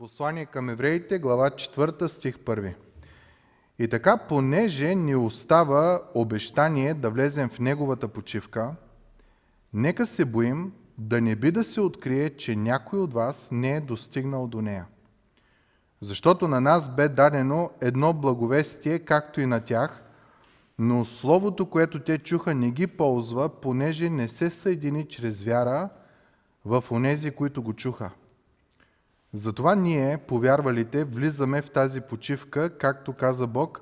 Послание към евреите, глава 4, стих 1. И така, понеже ни остава обещание да влезем в неговата почивка, нека се боим да не би да се открие, че някой от вас не е достигнал до нея. Защото на нас бе дадено едно благовестие, както и на тях, но словото, което те чуха, не ги ползва, понеже не се съедини чрез вяра в онези, които го чуха. Затова ние, повярвалите, влизаме в тази почивка, както каза Бог,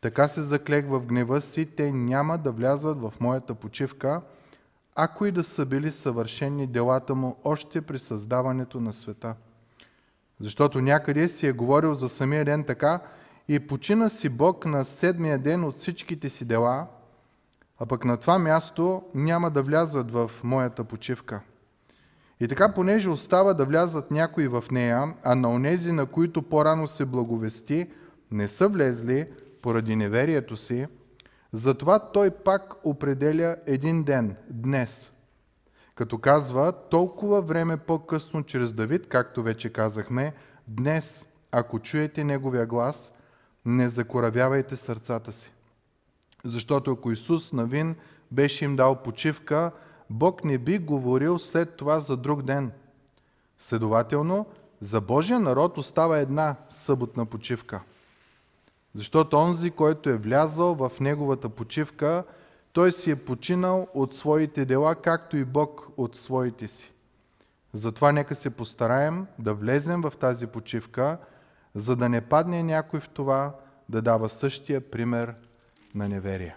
така се заклех в гнева си, те няма да влязат в моята почивка, ако и да са били съвършени делата му още при създаването на света. Защото някъде си е говорил за самия ден така, и почина си Бог на седмия ден от всичките си дела, а пък на това място няма да влязат в моята почивка. И така, понеже остава да влязат някои в нея, а на онези, на които по-рано се благовести, не са влезли поради неверието си, затова той пак определя един ден, днес. Като казва, толкова време по-късно чрез Давид, както вече казахме, днес, ако чуете неговия глас, не закоравявайте сърцата си. Защото ако Исус навин беше им дал почивка, Бог не би говорил след това за друг ден. Следователно, за Божия народ остава една съботна почивка. Защото онзи, който е влязал в неговата почивка, той си е починал от своите дела, както и Бог от своите си. Затова нека се постараем да влезем в тази почивка, за да не падне някой в това да дава същия пример на неверие.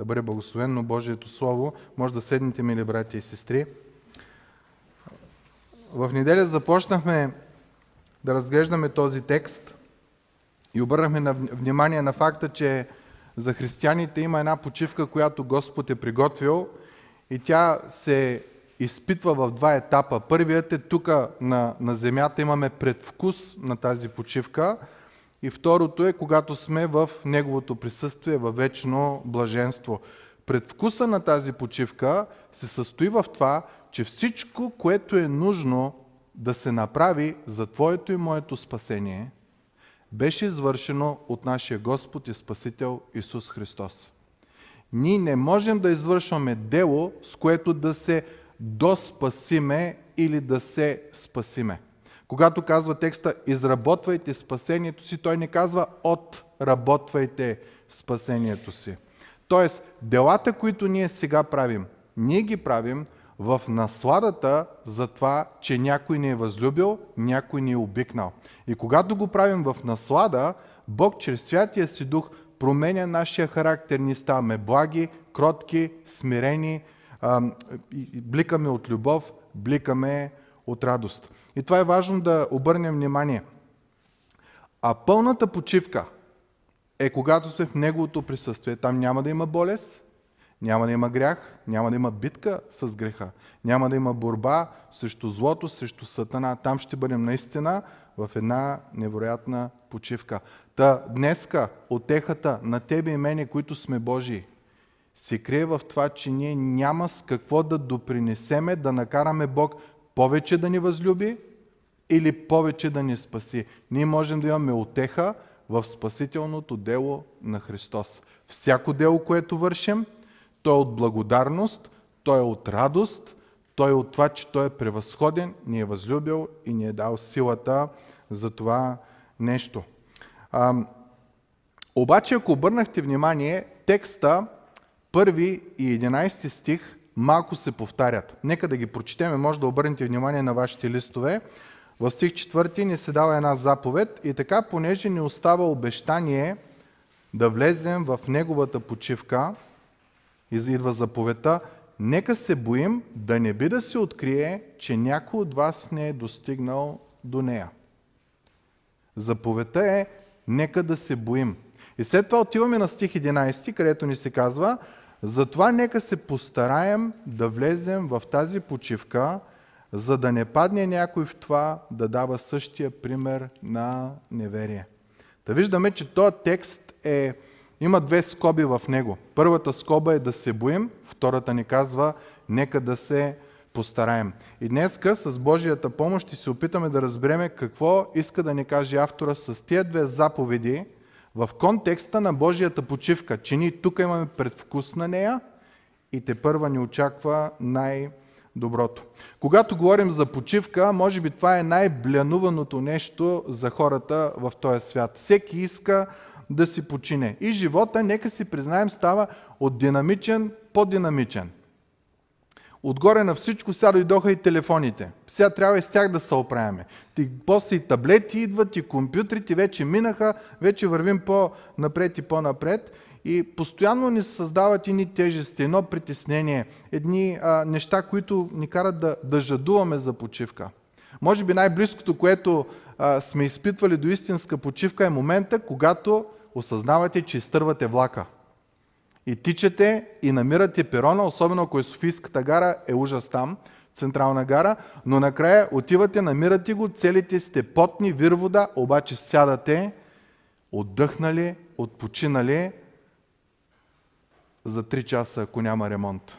Да бъде благословено Божието Слово. Може да седнете, мили братя и сестри. В неделя започнахме да разглеждаме този текст и обърнахме на внимание на факта, че за християните има една почивка, която Господ е приготвил и тя се изпитва в два етапа. Първият е тук на, на земята имаме предвкус на тази почивка – и второто е, когато сме в Неговото присъствие, във вечно блаженство. Предвкуса на тази почивка се състои в това, че всичко, което е нужно да се направи за Твоето и моето спасение, беше извършено от нашия Господ и Спасител Исус Христос. Ние не можем да извършваме дело, с което да се доспасиме или да се спасиме. Когато казва текста изработвайте спасението си, той не казва отработвайте спасението си. Тоест, делата, които ние сега правим, ние ги правим в насладата за това, че някой ни е възлюбил, някой ни е обикнал. И когато го правим в наслада, Бог чрез Святия си Дух променя нашия характер. Ние ставаме благи, кротки, смирени, бликаме от любов, бликаме от радост. И това е важно да обърнем внимание. А пълната почивка е когато сме в Неговото присъствие. Там няма да има болест, няма да има грях, няма да има битка с греха, няма да има борба срещу злото, срещу сатана. Там ще бъдем наистина в една невероятна почивка. Та днеска отехата на тебе и мене, които сме Божии, се крие в това, че ние няма с какво да допринесеме, да накараме Бог повече да ни възлюби или повече да ни спаси. Ние можем да имаме отеха в спасителното дело на Христос. Всяко дело, което вършим, то е от благодарност, то е от радост, то е от това, че Той е превъзходен, ни е възлюбил и ни е дал силата за това нещо. А, обаче, ако обърнахте внимание, текста, първи и 11 стих, малко се повтарят. Нека да ги прочетем, може да обърнете внимание на вашите листове. В стих 4 ни се дава една заповед и така, понеже ни остава обещание да влезем в неговата почивка, идва заповедта, нека се боим да не би да се открие, че някой от вас не е достигнал до нея. Заповедта е, нека да се боим. И след това отиваме на стих 11, където ни се казва, затова нека се постараем да влезем в тази почивка, за да не падне някой в това да дава същия пример на неверие. Да виждаме, че този текст е, има две скоби в него. Първата скоба е да се боим, втората ни казва нека да се постараем. И днеска с Божията помощ ще се опитаме да разбереме какво иска да ни каже автора с тия две заповеди в контекста на Божията почивка, че ние тук имаме предвкус на нея и те първа ни очаква най-доброто. Когато говорим за почивка, може би това е най-блянуваното нещо за хората в този свят. Всеки иска да си почине. И живота, нека си признаем, става от динамичен по-динамичен. Отгоре на всичко сега дойдоха и телефоните. Сега трябва и с тях да се оправяме. Ти, после и таблети идват, и компютрите вече минаха, вече вървим по-напред и по-напред. И постоянно ни създават ни тежести, едно притеснение, едни а, неща, които ни карат да, да жадуваме за почивка. Може би най-близкото, което а, сме изпитвали до истинска почивка е момента, когато осъзнавате, че изтървате влака. И тичате и намирате перона, особено ако е Софийската гара, е ужас там, централна гара, но накрая отивате, намирате го, целите сте потни, вир вода, обаче сядате, отдъхнали, отпочинали за 3 часа, ако няма ремонт.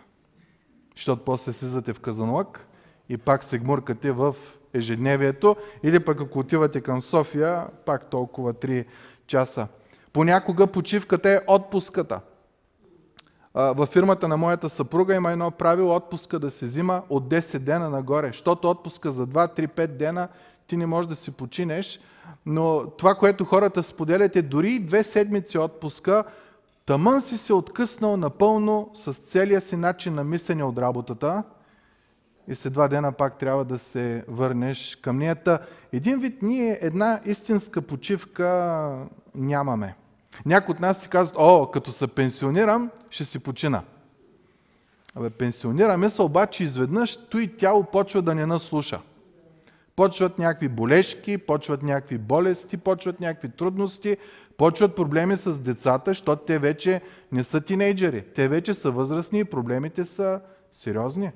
Защото после слизате в Казанлък и пак се гмуркате в ежедневието, или пък ако отивате към София, пак толкова 3 часа. Понякога почивката е отпуската – във фирмата на моята съпруга има едно правило отпуска да се взима от 10 дена нагоре, защото отпуска за 2, 3, 5 дена ти не можеш да си починеш, но това, което хората споделят е дори две седмици отпуска, тъмън си се откъснал напълно с целия си начин на мислене от работата и след два дена пак трябва да се върнеш към неята. Един вид ние една истинска почивка нямаме. Някои от нас си казват, о, като се пенсионирам, ще си почина. Абе, пенсионираме се, обаче изведнъж той тяло почва да не наслуша. Почват някакви болешки, почват някакви болести, почват някакви трудности, почват проблеми с децата, защото те вече не са тинейджери. Те вече са възрастни и проблемите са сериозни.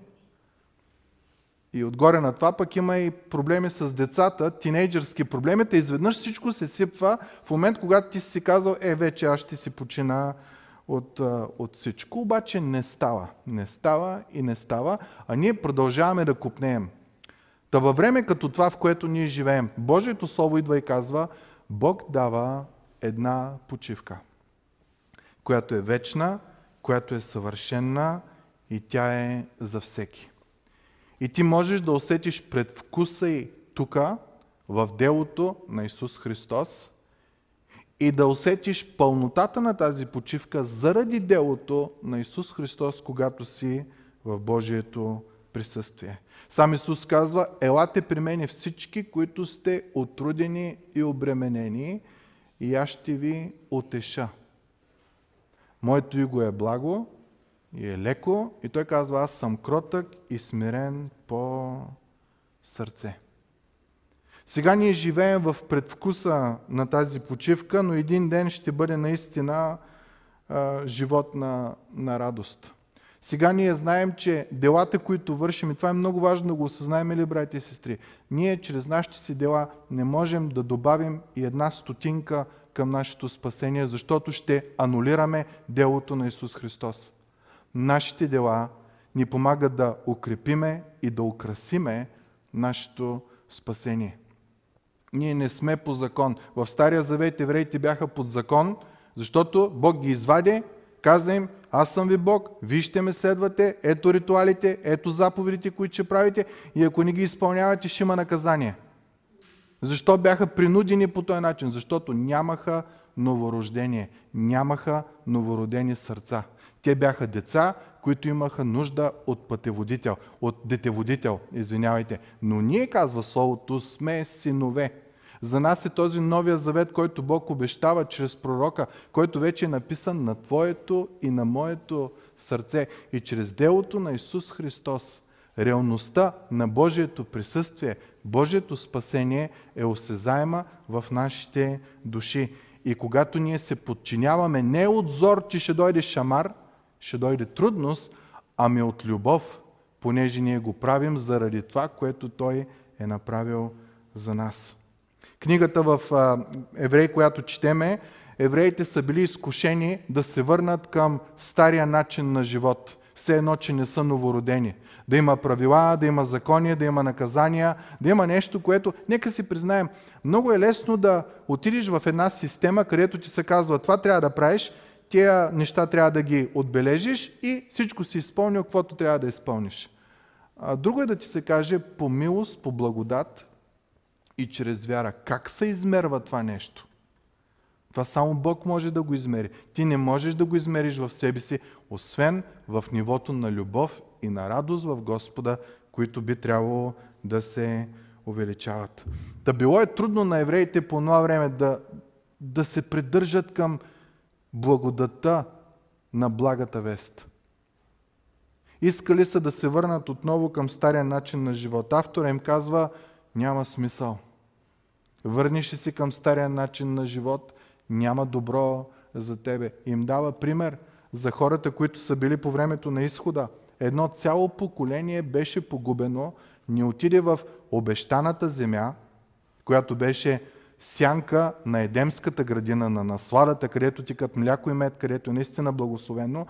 И отгоре на това пък има и проблеми с децата, тинейджърски проблеми, те изведнъж всичко се сипва в момент, когато ти си казал, е, вече аз ще си почина от, от всичко, обаче не става. Не става и не става, а ние продължаваме да купнеем. Та във време като това, в което ние живеем, Божието Слово идва и казва, Бог дава една почивка, която е вечна, която е съвършена и тя е за всеки. И ти можеш да усетиш предвкуса и тук, в делото на Исус Христос, и да усетиш пълнотата на тази почивка заради делото на Исус Христос, когато си в Божието присъствие. Сам Исус казва, елате при мене всички, които сте отрудени и обременени, и аз ще ви отеша. Моето иго е благо и е леко. И той казва, аз съм кротък и смирен по сърце. Сега ние живеем в предвкуса на тази почивка, но един ден ще бъде наистина а, живот на, на радост. Сега ние знаем, че делата, които вършим, и това е много важно да го осъзнаем, ли, брати и сестри, ние чрез нашите си дела не можем да добавим и една стотинка към нашето спасение, защото ще анулираме делото на Исус Христос нашите дела ни помагат да укрепиме и да украсиме нашето спасение. Ние не сме по закон. В Стария Завет евреите бяха под закон, защото Бог ги извади, каза им, аз съм ви Бог, вие ще ме следвате, ето ритуалите, ето заповедите, които ще правите и ако не ги изпълнявате, ще има наказание. Защо бяха принудени по този начин? Защото нямаха новорождение, нямаха новородени сърца. Те бяха деца, които имаха нужда от пътеводител, от детеводител, извинявайте. Но ние, казва Словото, сме синове. За нас е този новия завет, който Бог обещава чрез пророка, който вече е написан на Твоето и на моето сърце. И чрез делото на Исус Христос, реалността на Божието присъствие, Божието спасение е осезаема в нашите души. И когато ние се подчиняваме не от зор, че ще дойде шамар – ще дойде трудност, ами от любов, понеже ние го правим заради това, което Той е направил за нас. Книгата в Еврей, която четеме, евреите са били изкушени да се върнат към стария начин на живот. все едно, че не са новородени. Да има правила, да има закони, да има наказания, да има нещо, което, нека си признаем, много е лесно да отидеш в една система, където ти се казва това трябва да правиш, тия неща трябва да ги отбележиш и всичко си изпълнил, каквото трябва да изпълниш. Друго е да ти се каже по милост, по благодат и чрез вяра. Как се измерва това нещо? Това само Бог може да го измери. Ти не можеш да го измериш в себе си, освен в нивото на любов и на радост в Господа, които би трябвало да се увеличават. Да било е трудно на евреите по това време да, да се придържат към благодата на благата вест. Искали са да се върнат отново към стария начин на живота. Автора им казва, няма смисъл. Върниш си към стария начин на живот, няма добро за тебе. Им дава пример за хората, които са били по времето на изхода. Едно цяло поколение беше погубено, не отиде в обещаната земя, която беше сянка на Едемската градина, на насладата, където тикат мляко и мед, където е наистина благословено,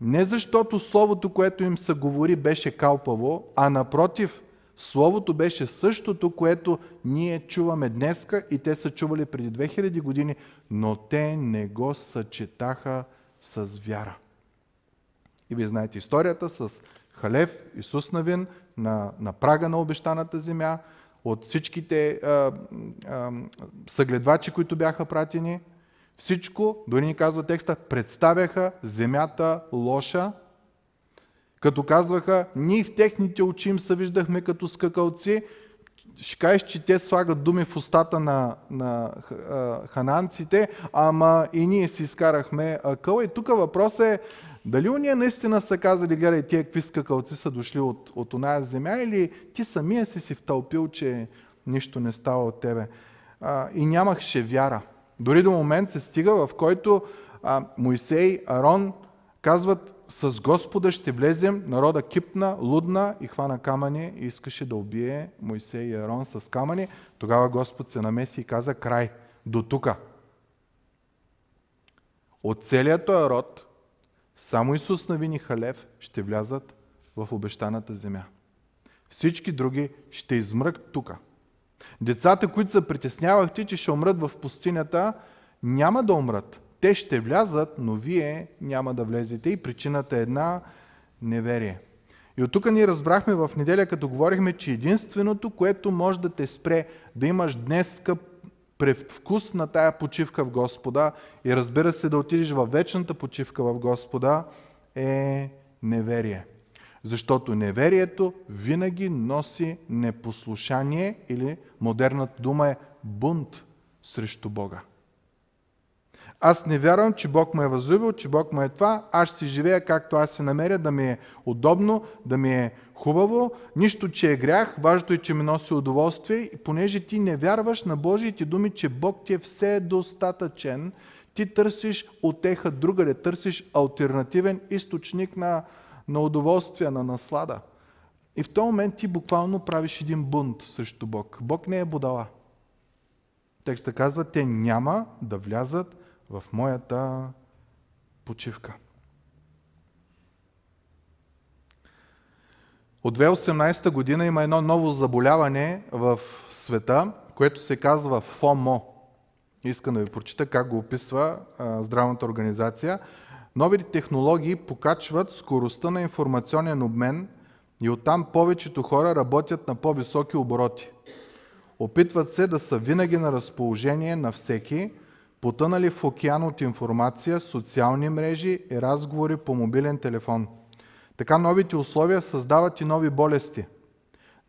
не защото Словото, което им се говори, беше калпаво, а напротив, Словото беше същото, което ние чуваме днеска и те са чували преди 2000 години, но те не го съчетаха с вяра. И вие знаете историята с Халев, Исус Навин на, на прага на обещаната земя, от всичките а, а, съгледвачи, които бяха пратени, всичко, дори ни казва текста, представяха земята лоша, като казваха, ние в техните очи им се виждахме като скакалци, ще кажеш, че те слагат думи в устата на, на хананците, ама и ние си изкарахме акъл. И тук въпросът е, дали уния наистина са казали, гледай, тия какви скакалци са дошли от, от оная земя, или ти самия си си втълпил, че нищо не става от тебе. А, и нямахше вяра. Дори до момент се стига, в който а, Моисей, Арон казват, с Господа ще влезем, народа кипна, лудна и хвана камъни и искаше да убие Моисей и Арон с камъни. Тогава Господ се намеси и каза, край, до тука. От целият този род, само Исус Навин и Халев ще влязат в обещаната земя. Всички други ще измръкт тука. Децата, които се притеснявахте, че ще умрат в пустинята, няма да умрат. Те ще влязат, но вие няма да влезете. И причината е една неверие. И от тук ние разбрахме в неделя, като говорихме, че единственото, което може да те спре да имаш днес вкус на тая почивка в Господа и разбира се да отидеш в вечната почивка в Господа, е неверие. Защото неверието винаги носи непослушание или модерната дума е бунт срещу Бога. Аз не вярвам, че Бог ме е възлюбил, че Бог ме е това. Аз ще живея както аз се намеря, да ми е удобно, да ми е хубаво. Нищо, че е грях, важното е, че ми носи удоволствие. И понеже ти не вярваш на Божиите думи, че Бог ти е все достатъчен, ти търсиш отеха другаде, търсиш альтернативен източник на, на удоволствие, на наслада. И в този момент ти буквално правиш един бунт срещу Бог. Бог не е будала. Текста казва, те няма да влязат в моята почивка. От 2018 година има едно ново заболяване в света, което се казва ФОМО. Искам да ви прочита как го описва здравната организация. Новите технологии покачват скоростта на информационен обмен и оттам повечето хора работят на по-високи обороти. Опитват се да са винаги на разположение на всеки, потънали в океан от информация, социални мрежи и разговори по мобилен телефон. Така новите условия създават и нови болести.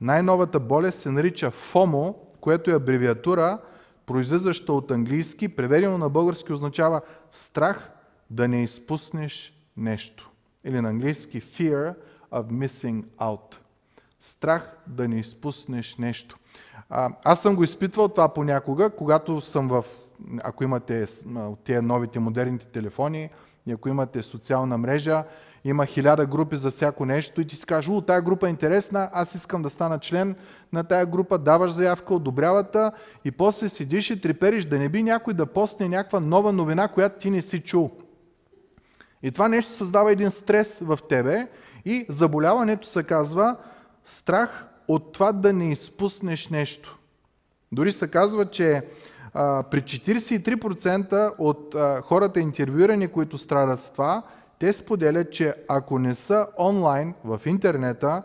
Най-новата болест се нарича ФОМО, което е абревиатура, произлизаща от английски, преведено на български означава страх да не изпуснеш нещо. Или на английски Fear of Missing Out. Страх да не изпуснеш нещо. аз съм го изпитвал това понякога, когато съм в ако имате тези новите модерните телефони ако имате социална мрежа, има хиляда групи за всяко нещо и ти си кажеш, о, тая група е интересна, аз искам да стана член на тая група, даваш заявка, одобрявата и после седиш и трепериш да не би някой да постне някаква нова новина, която ти не си чул. И това нещо създава един стрес в тебе и заболяването се казва страх от това да не изпуснеш нещо. Дори се казва, че а, при 43% от а, хората интервюирани, които страдат с това, те споделят, че ако не са онлайн в интернета,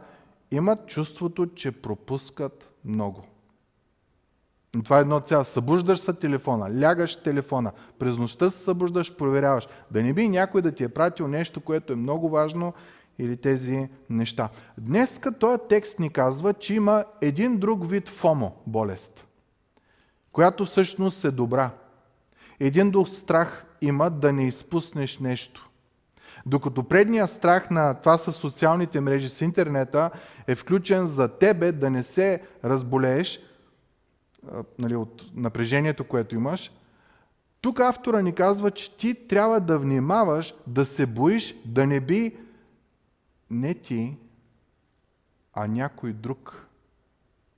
имат чувството, че пропускат много. И това е едно цяло. Събуждаш се телефона, лягаш телефона, през нощта се събуждаш, проверяваш. Да не би някой да ти е пратил нещо, което е много важно или тези неща. Днес този текст ни казва, че има един друг вид ФОМО болест, която всъщност е добра. Един друг страх има да не изпуснеш нещо. Докато предния страх на това с социалните мрежи, с интернета, е включен за тебе да не се разболееш нали, от напрежението, което имаш, тук автора ни казва, че ти трябва да внимаваш, да се боиш, да не би не ти, а някой друг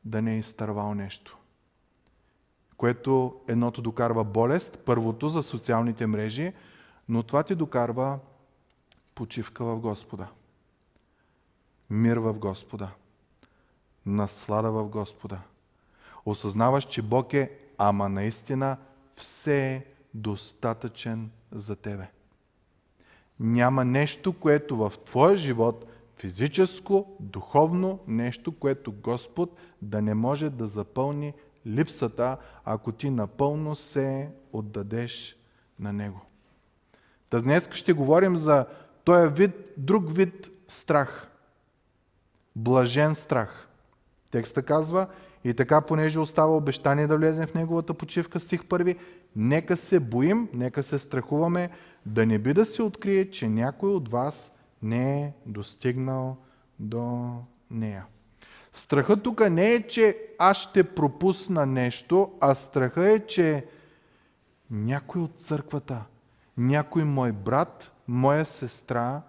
да не е изтървал нещо. Което едното докарва болест, първото за социалните мрежи, но това ти докарва почивка в Господа. Мир в Господа. Наслада в Господа. Осъзнаваш, че Бог е, ама наистина, все е достатъчен за тебе. Няма нещо, което в твоя живот, физическо, духовно нещо, което Господ да не може да запълни липсата, ако ти напълно се отдадеш на Него. Та днес ще говорим за този вид, друг вид страх. Блажен страх. Текста казва, и така, понеже остава обещание да влезем в неговата почивка, стих първи, нека се боим, нека се страхуваме, да не би да се открие, че някой от вас не е достигнал до нея. Страхът тук не е, че аз ще пропусна нещо, а страха е, че някой от църквата, някой мой брат, моя сестра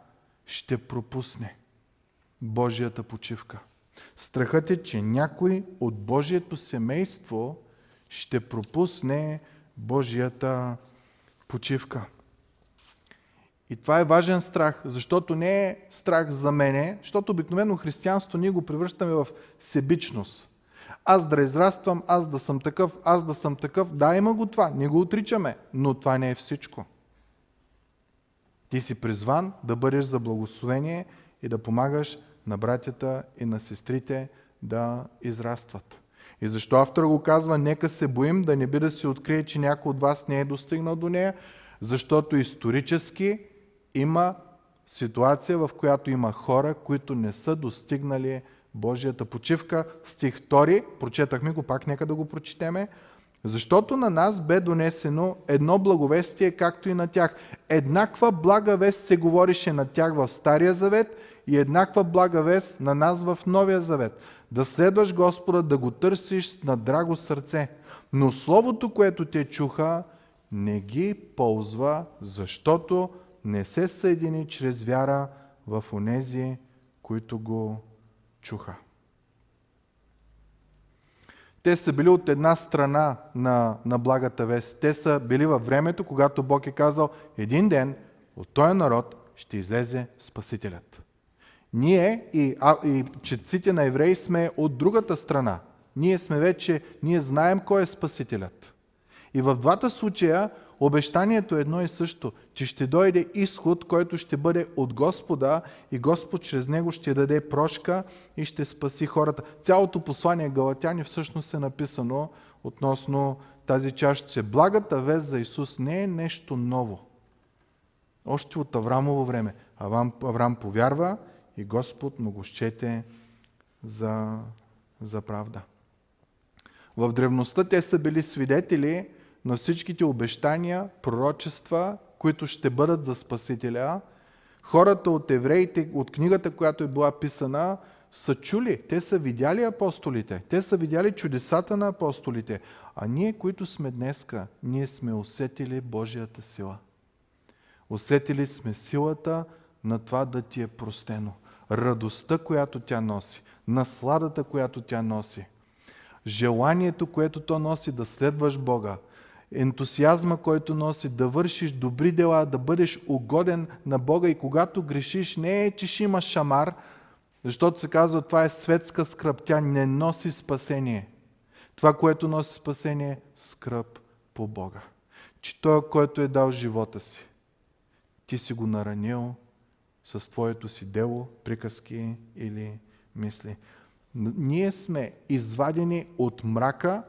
ще пропусне Божията почивка. Страхът е, че някой от Божието семейство ще пропусне Божията почивка. И това е важен страх, защото не е страх за мене, защото обикновено християнство ние го превръщаме в себичност. Аз да израствам, аз да съм такъв, аз да съм такъв. Да, има го това, не го отричаме, но това не е всичко. Ти си призван да бъдеш за благословение и да помагаш на братята и на сестрите да израстват. И защо автора го казва, нека се боим да не би да се открие, че някой от вас не е достигнал до нея, защото исторически има ситуация, в която има хора, които не са достигнали Божията почивка. Стих 2, прочетахме го, пак нека да го прочетеме. Защото на нас бе донесено едно благовестие, както и на тях. Еднаква блага вест се говорише на тях в Стария завет и еднаква блага вест на нас в Новия завет. Да следваш Господа, да го търсиш с надраго сърце. Но Словото, което те чуха, не ги ползва, защото не се съедини чрез вяра в онези, които го чуха. Те са били от една страна на, на благата вест. Те са били във времето, когато Бог е казал, един ден от този народ ще излезе Спасителят. Ние и, а, и четците на евреи сме от другата страна. Ние сме вече, ние знаем кой е Спасителят. И в двата случая обещанието е едно и също, че ще дойде изход, който ще бъде от Господа и Господ чрез него ще даде прошка и ще спаси хората. Цялото послание Галатяни всъщност е написано относно тази част, че благата вест за Исус не е нещо ново. Още от Аврамово време. Аврам, Аврам повярва и Господ му го щете за, за правда. В древността те са били свидетели на всичките обещания, пророчества, които ще бъдат за Спасителя. Хората от евреите, от книгата, която е била писана, са чули, те са видяли апостолите, те са видяли чудесата на апостолите, а ние, които сме днеска, ние сме усетили Божията сила. Усетили сме силата на това да ти е простено. Радостта, която тя носи, насладата, която тя носи, желанието, което то носи да следваш Бога, ентусиазма, който носи, да вършиш добри дела, да бъдеш угоден на Бога и когато грешиш, не е, че ще имаш шамар, защото се казва, това е светска скръп, тя не носи спасение. Това, което носи спасение, е скръп по Бога. Че Той, който е дал живота си, ти си го наранил с твоето си дело, приказки или мисли. Ние сме извадени от мрака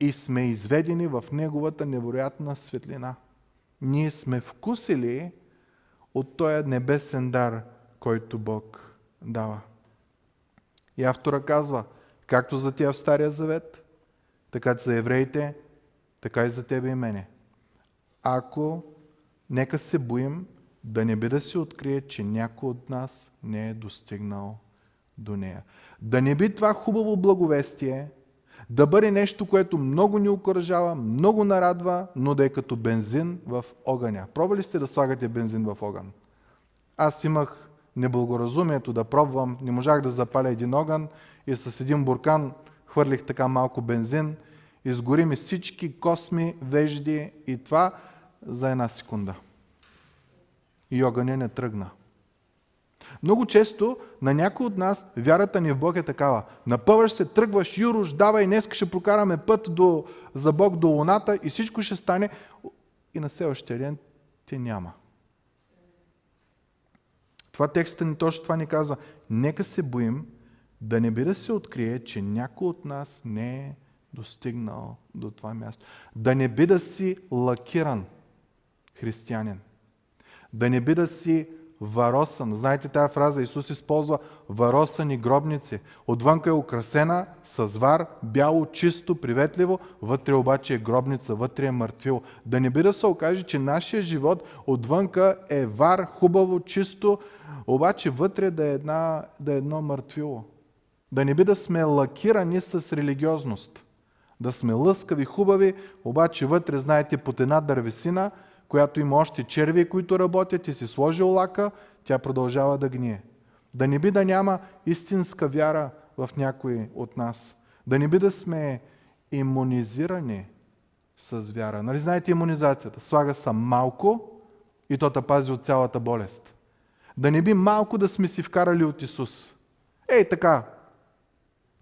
и сме изведени в Неговата невероятна светлина. Ние сме вкусили от този небесен дар, който Бог дава. И автора казва, както за тя в Стария Завет, така за евреите, така и за тебе и мене. Ако нека се боим да не би да се открие, че някой от нас не е достигнал до нея. Да не би това хубаво благовестие да бъде нещо, което много ни окоръжава, много нарадва, но да е като бензин в огъня. Пробвали сте да слагате бензин в огън? Аз имах неблагоразумието да пробвам, не можах да запаля един огън и с един буркан хвърлих така малко бензин, изгори ми всички косми, вежди и това за една секунда. И огъня не тръгна. Много често на някой от нас вярата ни в Бог е такава. Напъваш се, тръгваш, юруш, давай, днес ще прокараме път до, за Бог до луната и всичко ще стане. И на следващия ден те няма. Това текста ни точно това ни казва. Нека се боим да не би да се открие, че някой от нас не е достигнал до това място. Да не би да си лакиран християнин. Да не би да си варосан. Знаете тази фраза, Исус използва варосани гробници. Отвънка е украсена с вар, бяло, чисто, приветливо, вътре обаче е гробница, вътре е мъртвил. Да не би да се окаже, че нашия живот отвънка е вар, хубаво, чисто, обаче вътре да е, една, да е едно мъртвило. Да не би да сме лакирани с религиозност. Да сме лъскави, хубави, обаче вътре, знаете, под една дървесина – която има още черви, които работят и си сложил лака, тя продължава да гние. Да не би да няма истинска вяра в някой от нас. Да не би да сме иммунизирани с вяра. Нали знаете иммунизацията? Слага са малко и то те пази от цялата болест. Да не би малко да сме си вкарали от Исус. Ей така,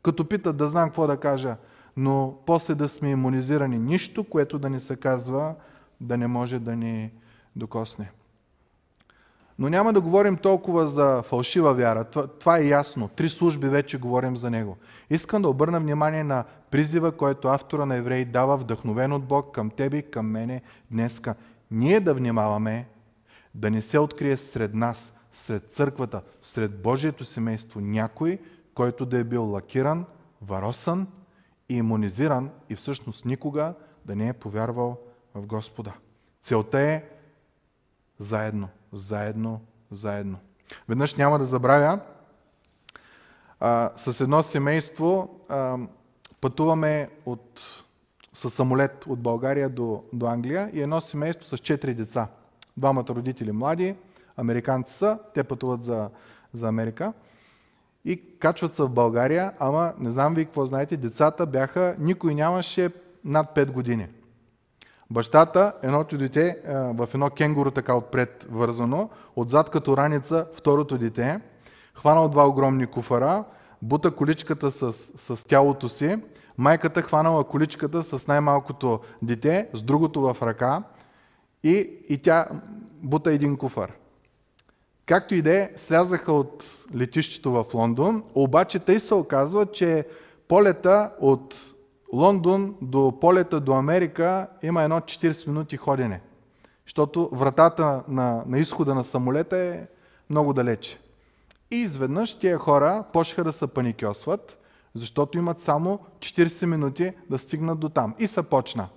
като питат да знам какво да кажа, но после да сме иммунизирани. Нищо, което да ни се казва да не може да ни докосне. Но няма да говорим толкова за фалшива вяра. Това, това е ясно. Три служби вече говорим за него. Искам да обърна внимание на призива, който автора на Евреи дава вдъхновен от Бог към тебе и към мене днеска. Ние да внимаваме да не се открие сред нас, сред църквата, сред Божието семейство някой, който да е бил лакиран, варосан и иммунизиран и всъщност никога да не е повярвал в Господа. Целта е заедно, заедно, заедно. Веднъж няма да забравя, а, с едно семейство а, пътуваме от, с самолет от България до, до Англия и едно семейство с четири деца. Двамата родители млади, американци са, те пътуват за, за Америка и качват се в България, ама не знам ви какво знаете, децата бяха, никой нямаше над 5 години. Бащата, едното дете в едно кенгуру така отпред вързано, отзад като раница второто дете, хванал два огромни куфара, бута количката с, с тялото си, майката хванала количката с най-малкото дете, с другото в ръка и, и тя бута един куфар. Както и де, слязаха от летището в Лондон, обаче тъй се оказва, че полета от Лондон до полета до Америка има едно 40 минути ходене, защото вратата на, на изхода на самолета е много далече. И изведнъж тия хора почнаха да се паникьосват, защото имат само 40 минути да стигнат до там. И се почна.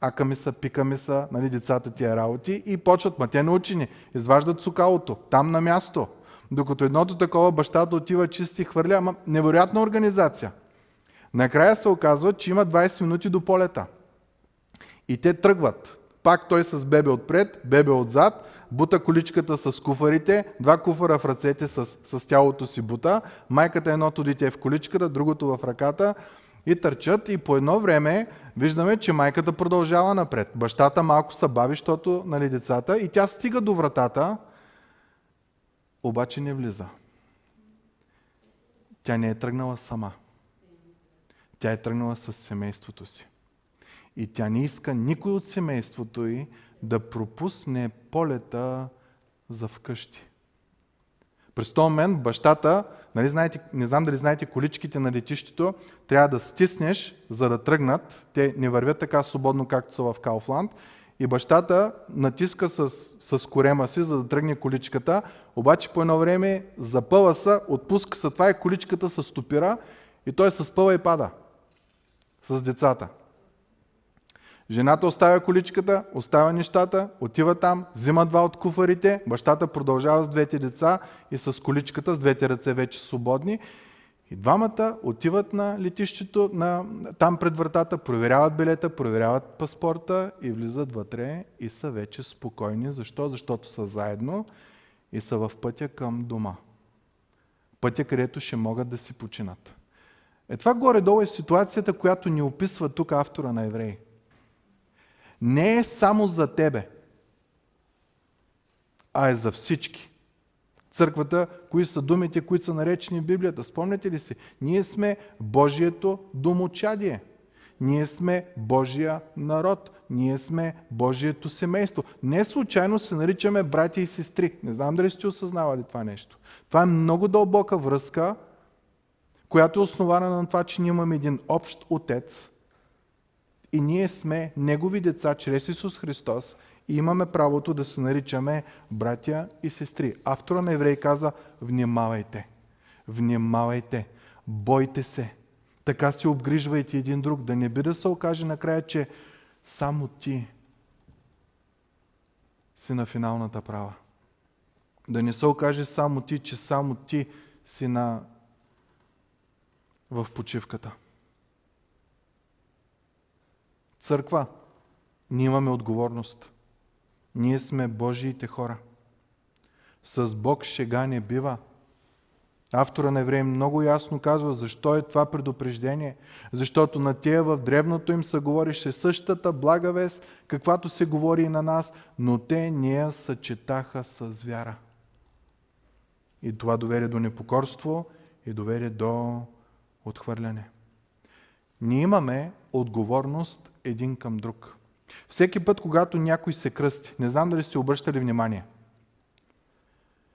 Ака ми са, пика ми са, нали, децата тия работи и почват, ма те научени, изваждат сукалото, там на място. Докато едното такова бащата отива чисти хвърля, ама невероятна организация. Накрая се оказва, че има 20 минути до полета. И те тръгват. Пак той с бебе отпред, бебе отзад, бута количката с куфарите, два куфара в ръцете с, с тялото си бута, майката едното дете в количката, другото в ръката И търчат и по едно време виждаме, че майката продължава напред. Бащата малко се бави, защото нали, децата, и тя стига до вратата, обаче не влиза. Тя не е тръгнала сама. Тя е тръгнала с семейството си. И тя не иска никой от семейството й да пропусне полета за вкъщи. През този момент бащата, нали знаете, не знам дали знаете количките на летището, трябва да стиснеш, за да тръгнат. Те не вървят така свободно, както са в Кауфланд. И бащата натиска с, с корема си, за да тръгне количката, обаче по едно време запъва се, отпуска се това и количката се стопира и той се спъва и пада с децата. Жената оставя количката, оставя нещата, отива там, взима два от куфарите, бащата продължава с двете деца и с количката, с двете ръце вече свободни. И двамата отиват на летището, на, там пред вратата, проверяват билета, проверяват паспорта и влизат вътре и са вече спокойни. Защо? Защото са заедно и са в пътя към дома. Пътя, където ще могат да си починат. Е това горе-долу е ситуацията, която ни описва тук автора на Евреи не е само за тебе, а е за всички. Църквата, кои са думите, които са наречени в Библията? Спомняте ли си? Ние сме Божието домочадие. Ние сме Божия народ. Ние сме Божието семейство. Не случайно се наричаме братя и сестри. Не знам дали сте осъзнавали това нещо. Това е много дълбока връзка, която е основана на това, че ние имаме един общ отец, и ние сме Негови деца чрез Исус Христос и имаме правото да се наричаме братя и сестри. Автора на Евреи казва, внимавайте, внимавайте, бойте се, така се обгрижвайте един друг, да не би да се окаже накрая, че само ти си на финалната права. Да не се окаже само ти, че само ти си на... в почивката. Църква, ние имаме отговорност. Ние сме Божиите хора. С Бог шега не бива. Автора на Евреи много ясно казва защо е това предупреждение. Защото на тия в древното им се говорише същата блага вест, каквато се говори и на нас, но те нея съчетаха с вяра. И това доведе до непокорство и доведе до отхвърляне. Ние имаме отговорност един към друг. Всеки път, когато някой се кръсти, не знам дали сте обръщали внимание,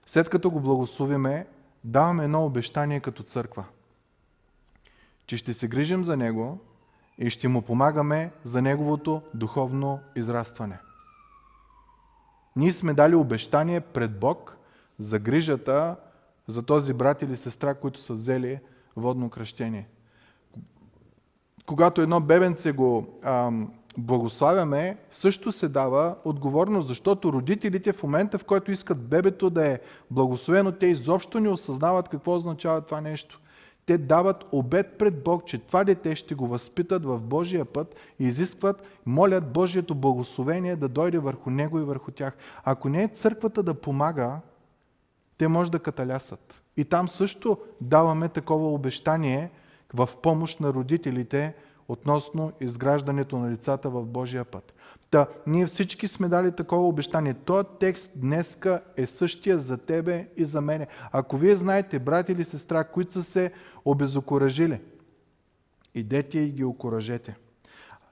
след като го благословиме, даваме едно обещание като църква, че ще се грижим за него и ще му помагаме за неговото духовно израстване. Ние сме дали обещание пред Бог за грижата за този брат или сестра, които са взели водно кръщение – когато едно бебенце го ам, благославяме, също се дава отговорност, защото родителите в момента, в който искат бебето да е благословено, те изобщо не осъзнават какво означава това нещо. Те дават обед пред Бог, че това дете ще го възпитат в Божия път и изискват, молят Божието благословение да дойде върху него и върху тях. Ако не е църквата да помага, те може да каталясат. И там също даваме такова обещание – в помощ на родителите относно изграждането на лицата в Божия път. Та, ние всички сме дали такова обещание. Този текст днеска е същия за тебе и за мене. Ако вие знаете, брат или сестра, които са се обезокоражили, идете и ги окоръжете.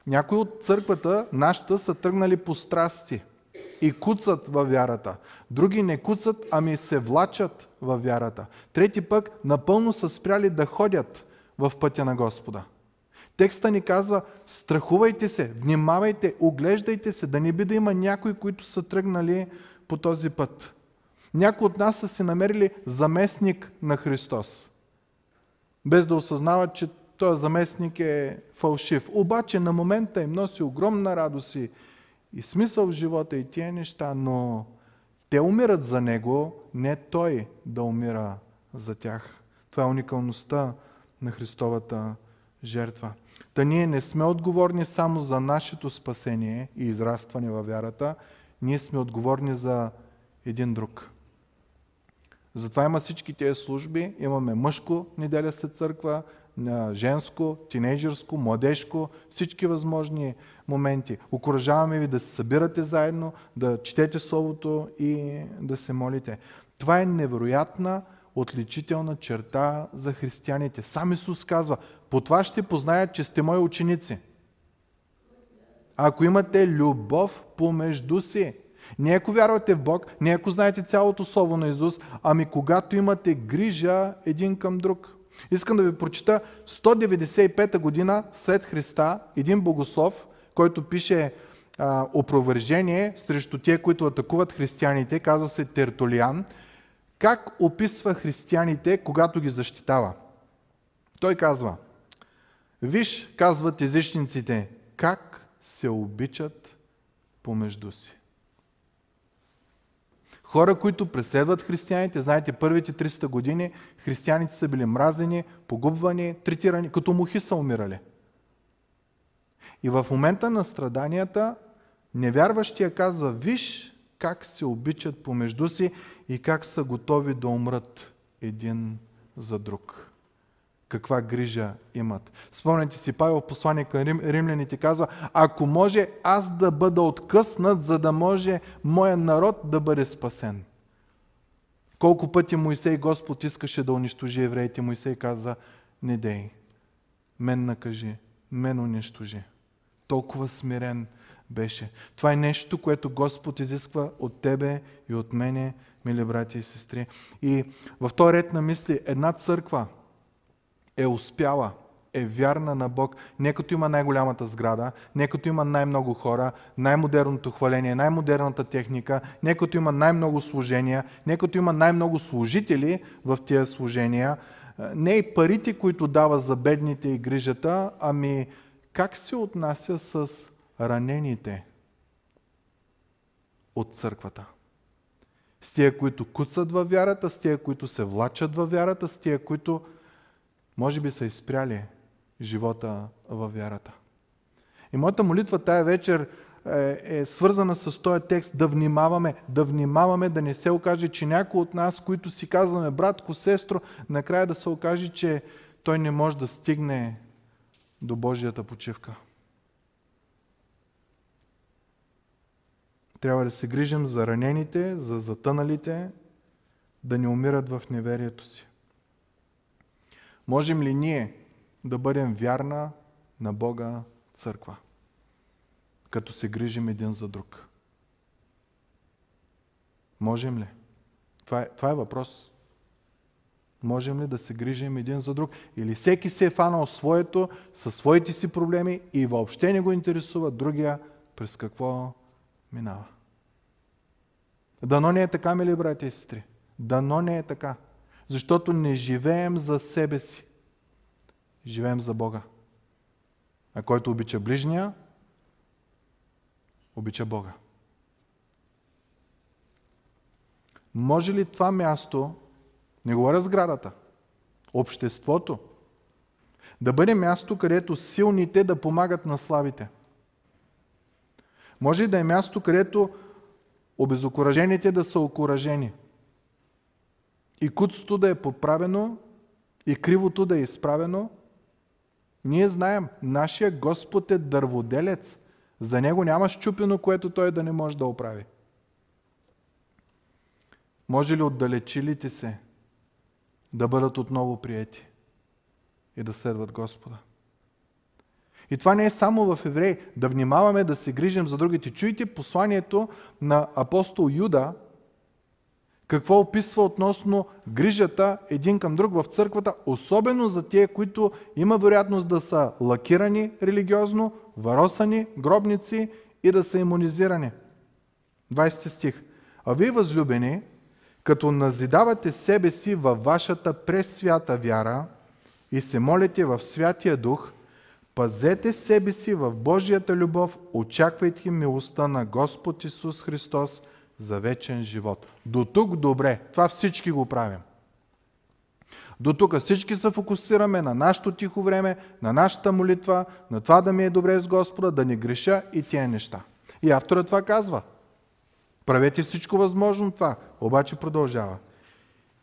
Някои от църквата, нашата, са тръгнали по страсти и куцат във вярата. Други не куцат, ами се влачат във вярата. Трети пък напълно са спряли да ходят в пътя на Господа. Текста ни казва, страхувайте се, внимавайте, оглеждайте се, да не би да има някои, които са тръгнали по този път. Някои от нас са си намерили заместник на Христос, без да осъзнават, че този заместник е фалшив. Обаче на момента им носи огромна радост и, и смисъл в живота и тия неща, но те умират за него, не той да умира за тях. Това е уникалността на Христовата жертва. Та ние не сме отговорни само за нашето спасение и израстване във вярата, ние сме отговорни за един друг. Затова има всички тези служби. Имаме мъжко неделя след църква, женско, тинейджърско, младежко, всички възможни моменти. Окоръжаваме ви да се събирате заедно, да четете Словото и да се молите. Това е невероятна отличителна черта за християните. Сам Исус казва, по това ще познаят, че сте мои ученици. Ако имате любов помежду си, не ако вярвате в Бог, не ако знаете цялото Слово на Исус, ами когато имате грижа един към друг. Искам да ви прочита 195 година след Христа, един богослов, който пише а, опровържение срещу тия, които атакуват християните, казва се Тертолиан, как описва християните, когато ги защитава. Той казва, виж, казват езичниците, как се обичат помежду си. Хора, които преследват християните, знаете, първите 300 години християните са били мразени, погубвани, третирани, като мухи са умирали. И в момента на страданията, невярващия казва, виж как се обичат помежду си и как са готови да умрат един за друг. Каква грижа имат. Спомняте си, Павел, посланник към Рим, римляните, казва, ако може аз да бъда откъснат, за да може моя народ да бъде спасен. Колко пъти Моисей Господ искаше да унищожи евреите, Моисей каза, не дей, мен накажи, мен унищожи. Толкова смирен беше. Това е нещо, което Господ изисква от тебе и от мене, мили брати и сестри. И в този ред на мисли, една църква е успяла, е вярна на Бог, не като има най-голямата сграда, не като има най-много хора, най-модерното хваление, най-модерната техника, не като има най-много служения, не като има най-много служители в тия служения, не и парите, които дава за бедните и грижата, ами как се отнася с ранените от църквата. С тия, които куцат във вярата, с тия, които се влачат във вярата, с тия, които може би са изпряли живота във вярата. И моята молитва тая вечер е, е свързана с този текст да внимаваме, да внимаваме да не се окаже, че някой от нас, които си казваме братко, сестро, накрая да се окаже, че той не може да стигне до Божията почивка. Трябва да се грижим за ранените, за затъналите, да не умират в неверието си. Можем ли ние да бъдем вярна на Бога църква, като се грижим един за друг? Можем ли? Това е, това е въпрос. Можем ли да се грижим един за друг? Или всеки се е фанал своето, със своите си проблеми и въобще не го интересува другия през какво минава. Дано не е така, мили брати и сестри. Дано не е така. Защото не живеем за себе си. Живеем за Бога. А който обича ближния, обича Бога. Може ли това място, не говоря сградата, обществото, да бъде място, където силните да помагат на слабите? Може ли да е място, където обезокоражените да са окоражени. И куцото да е подправено, и кривото да е изправено. Ние знаем, нашия Господ е дърводелец. За него няма щупено, което той да не може да оправи. Може ли отдалечилите се да бъдат отново приети и да следват Господа? И това не е само в Евреи. Да внимаваме да се грижим за другите. Чуйте посланието на апостол Юда, какво описва относно грижата един към друг в църквата, особено за тия, които има вероятност да са лакирани религиозно, варосани, гробници и да са иммунизирани. 20 стих. А вие, възлюбени, като назидавате себе си във вашата пресвята вяра и се молите в Святия Дух, Пазете себе си в Божията любов, очаквайте милостта на Господ Исус Христос за вечен живот. До тук добре. Това всички го правим. До тук всички се фокусираме на нашето тихо време, на нашата молитва, на това да ми е добре с Господа, да не греша и тия неща. И автора това казва. Правете всичко възможно това, обаче продължава.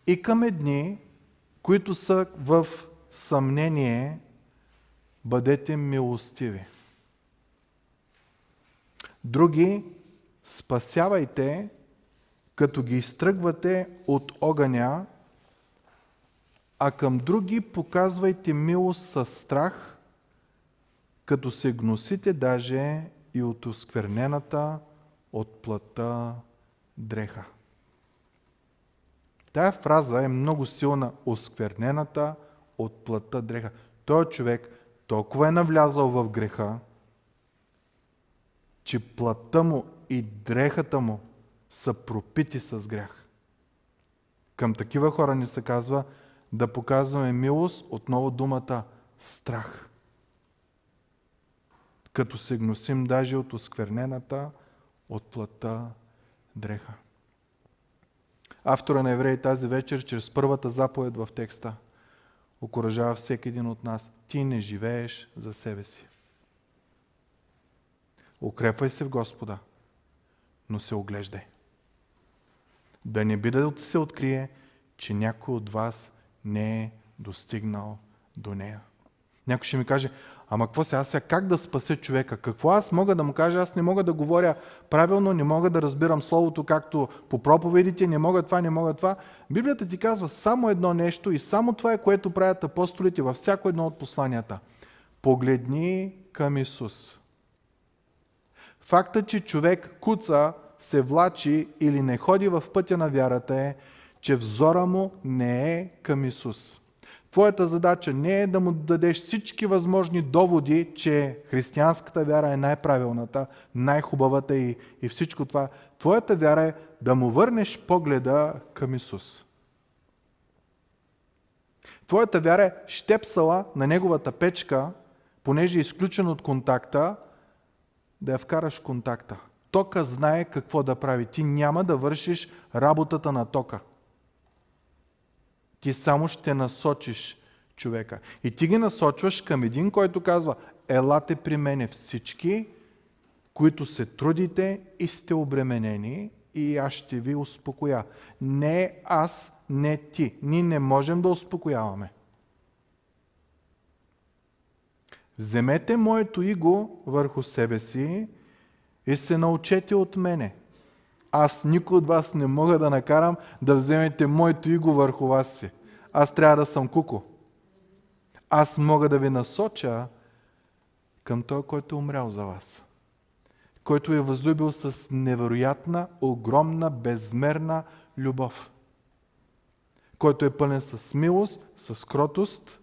И към едни, които са в съмнение, бъдете милостиви. Други спасявайте, като ги изтръгвате от огъня, а към други показвайте милост със страх, като се гносите даже и от осквернената от плътта дреха. Тая фраза е много силна. Осквернената от плътта дреха. Той човек толкова е навлязал в греха, че плътта му и дрехата му са пропити с грях. Към такива хора ни се казва да показваме милост, отново думата страх. Като се гносим даже от осквернената от плътта дреха. Автора на Евреи тази вечер, чрез първата заповед в текста, окоръжава всеки един от нас. Ти не живееш за себе си. Укрепвай се в Господа, но се оглеждай. Да не би да се открие, че някой от вас не е достигнал до нея. Някой ще ми каже, ама какво сега, сега как да спася човека? Какво аз мога да му кажа? Аз не мога да говоря правилно, не мога да разбирам Словото както по проповедите, не мога това, не мога това. Библията ти казва само едно нещо и само това е, което правят апостолите във всяко едно от посланията. Погледни към Исус. Факта, че човек куца, се влачи или не ходи в пътя на вярата е, че взора му не е към Исус. Твоята задача не е да му дадеш всички възможни доводи, че християнската вяра е най-правилната, най-хубавата и, и всичко това. Твоята вяра е да му върнеш погледа към Исус. Твоята вяра е щепсала на неговата печка, понеже е изключен от контакта, да я вкараш контакта. Тока знае какво да прави. Ти няма да вършиш работата на тока. Ти само ще насочиш човека. И ти ги насочваш към един, който казва, елате при мене всички, които се трудите и сте обременени и аз ще ви успокоя. Не аз, не ти. Ние не можем да успокояваме. Вземете моето иго върху себе си и се научете от мене. Аз никой от вас не мога да накарам да вземете моето иго върху вас си. Аз трябва да съм куко. Аз мога да ви насоча към той, който е умрял за вас. Който е възлюбил с невероятна, огромна, безмерна любов. Който е пълен с милост, с кротост –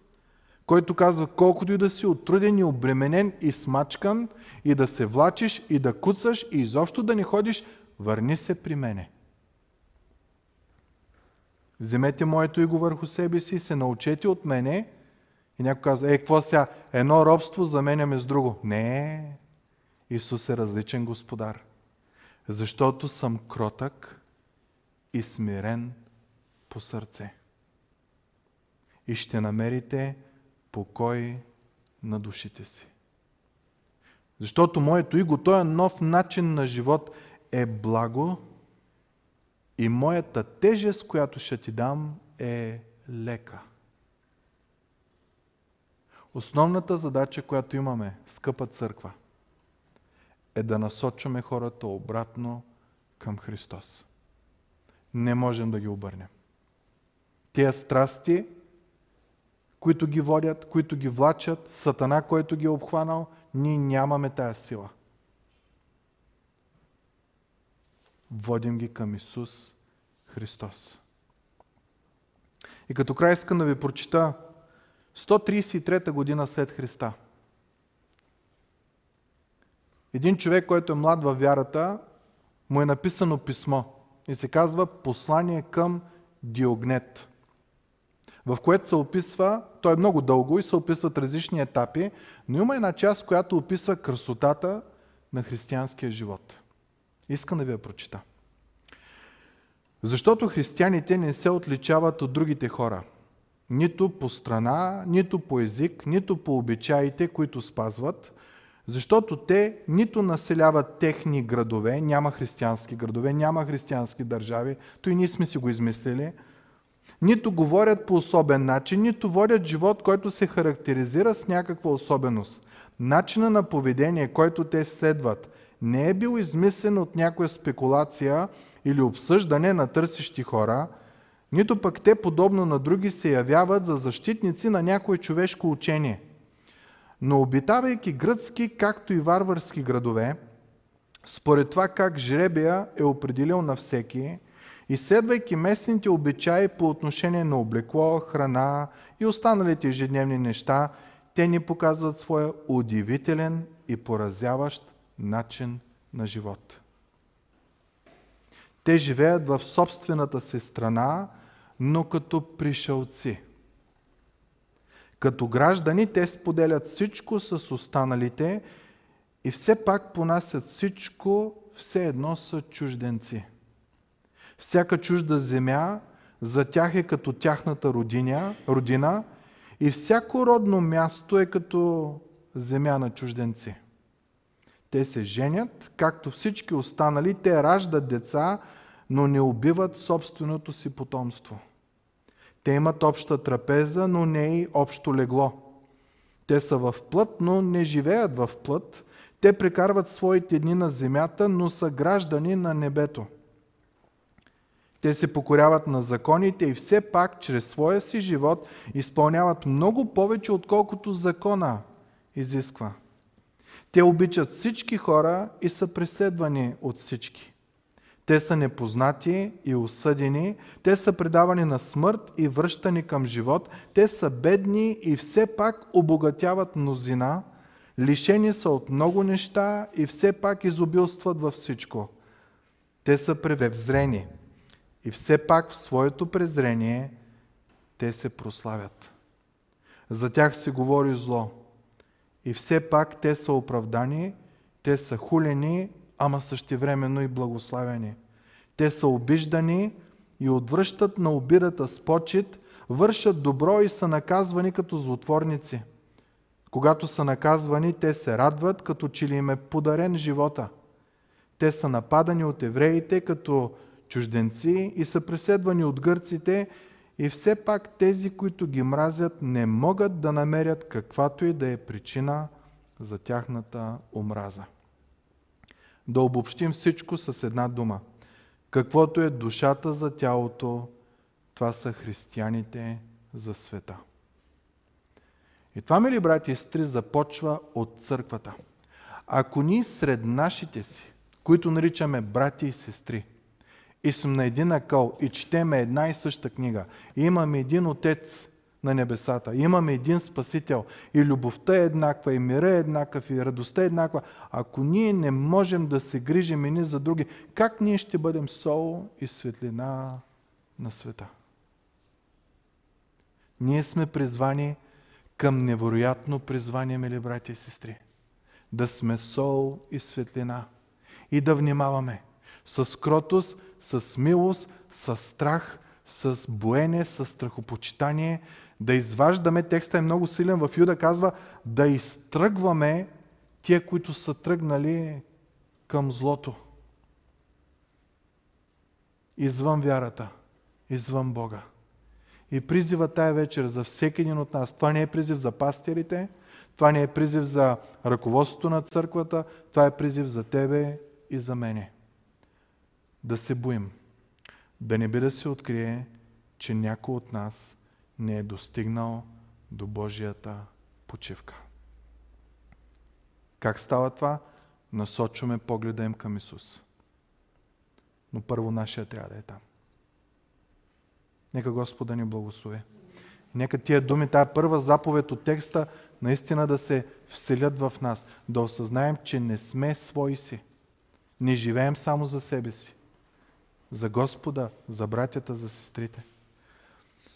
който казва колкото и да си отруден и обременен и смачкан и да се влачиш и да куцаш и изобщо да не ходиш, върни се при мене. Вземете моето иго върху себе си, се научете от мене и някой казва, е, какво сега? Едно робство заменяме с друго. Не, Исус е различен господар. Защото съм кротък и смирен по сърце. И ще намерите покой на душите си. Защото моето иго, този нов начин на живот е благо и моята тежест, която ще ти дам, е лека. Основната задача, която имаме, скъпа църква, е да насочваме хората обратно към Христос. Не можем да ги обърнем. Тия страсти които ги водят, които ги влачат, Сатана, който ги е обхванал, ние нямаме тая сила. Водим ги към Исус Христос. И като край искам да ви прочита 133 година след Христа. Един човек, който е млад във вярата, му е написано писмо и се казва Послание към Диогнет в което се описва, то е много дълго и се описват различни етапи, но има една част, която описва красотата на християнския живот. Искам да ви я прочита. Защото християните не се отличават от другите хора. Нито по страна, нито по език, нито по обичаите, които спазват, защото те нито населяват техни градове, няма християнски градове, няма християнски държави, то и ние сме си го измислили – нито говорят по особен начин, нито водят живот, който се характеризира с някаква особеност. Начина на поведение, който те следват, не е бил измислен от някоя спекулация или обсъждане на търсещи хора, нито пък те, подобно на други, се явяват за защитници на някое човешко учение. Но обитавайки гръцки, както и варварски градове, според това как жребия е определил на всеки, и следвайки местните обичаи по отношение на облекло, храна и останалите ежедневни неща, те ни показват своя удивителен и поразяващ начин на живот. Те живеят в собствената си страна, но като пришълци. Като граждани те споделят всичко с останалите и все пак понасят всичко, все едно са чужденци. Всяка чужда земя за тях е като тяхната родиня, родина и всяко родно място е като земя на чужденци. Те се женят, както всички останали, те раждат деца, но не убиват собственото си потомство. Те имат обща трапеза, но не и общо легло. Те са в плът, но не живеят в плът. Те прекарват своите дни на земята, но са граждани на небето. Те се покоряват на законите и все пак чрез своя си живот изпълняват много повече, отколкото закона изисква. Те обичат всички хора и са преследвани от всички. Те са непознати и осъдени, те са предавани на смърт и връщани към живот, те са бедни и все пак обогатяват мнозина, лишени са от много неща и все пак изобилстват във всичко. Те са превзрени и все пак в своето презрение те се прославят. За тях се говори зло. И все пак те са оправдани, те са хулени, ама същевременно и благославени. Те са обиждани и отвръщат на обидата с почет, вършат добро и са наказвани като злотворници. Когато са наказвани, те се радват, като че ли им е подарен живота. Те са нападани от евреите, като чужденци и са преследвани от гърците и все пак тези, които ги мразят, не могат да намерят каквато и да е причина за тяхната омраза. Да обобщим всичко с една дума. Каквото е душата за тялото, това са християните за света. И това, мили брати и сестри, започва от църквата. Ако ние сред нашите си, които наричаме брати и сестри, и съм на един акъл и четеме една и съща книга. И имаме един Отец на небесата. И имаме един Спасител. И любовта е еднаква, и мира е еднакъв, и радостта е еднаква. Ако ние не можем да се грижим едни за други, как ние ще бъдем сол и светлина на света? Ние сме призвани към невероятно призвание, мили брати и сестри. Да сме сол и светлина. И да внимаваме с кротост, с милост, с страх, с боене, с страхопочитание, да изваждаме, текста е много силен в Юда, казва да изтръгваме тия, които са тръгнали към злото. Извън вярата, извън Бога. И призива тая вечер за всеки един от нас. Това не е призив за пастирите, това не е призив за ръководството на църквата, това е призив за тебе и за мене да се боим. Да не би да се открие, че някой от нас не е достигнал до Божията почивка. Как става това? Насочваме погледа им към Исус. Но първо нашия трябва да е там. Нека Господа ни благослови. Нека тия думи, тая първа заповед от текста, наистина да се вселят в нас, да осъзнаем, че не сме свои си. Не живеем само за себе си за Господа, за братята, за сестрите.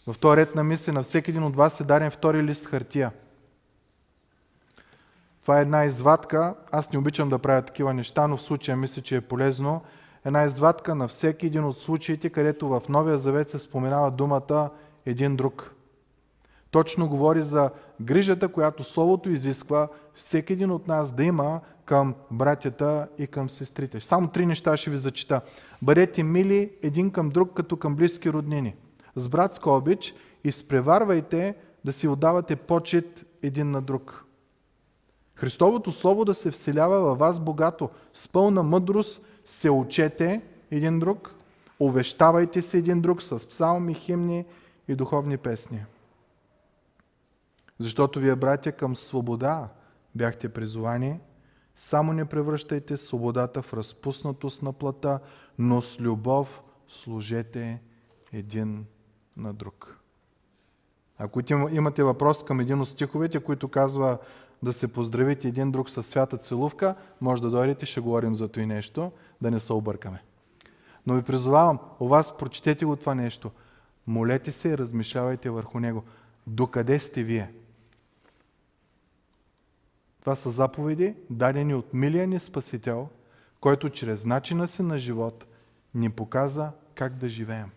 В този ред на мисли на всеки един от вас е даден втори лист хартия. Това е една извадка. Аз не обичам да правя такива неща, но в случая мисля, че е полезно. Една извадка на всеки един от случаите, където в Новия Завет се споменава думата един друг. Точно говори за грижата, която Словото изисква всеки един от нас да има към братята и към сестрите. Само три неща ще ви зачита. Бъдете мили един към друг, като към близки роднини. с братска обич, изпреварвайте да си отдавате почет един на друг. Христовото Слово да се вселява във вас богато, с пълна мъдрост се учете един друг, увещавайте се един друг с псалми, химни и духовни песни. Защото вие, братя, към свобода бяхте призовани, само не превръщайте свободата в разпуснатост на плата, но с любов служете един на друг. Ако имате въпрос към един от стиховете, които казва да се поздравите един друг със свята целувка, може да дойдете, ще говорим за това нещо, да не се объркаме. Но ви призовавам, у вас прочетете го това нещо. Молете се и размишлявайте върху него. Докъде сте вие? Това са заповеди, дадени от милия ни Спасител, който чрез начина си на живот ни показа как да живеем.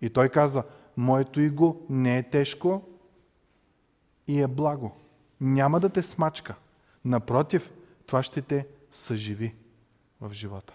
И той казва, моето иго не е тежко и е благо. Няма да те смачка. Напротив, това ще те съживи в живота.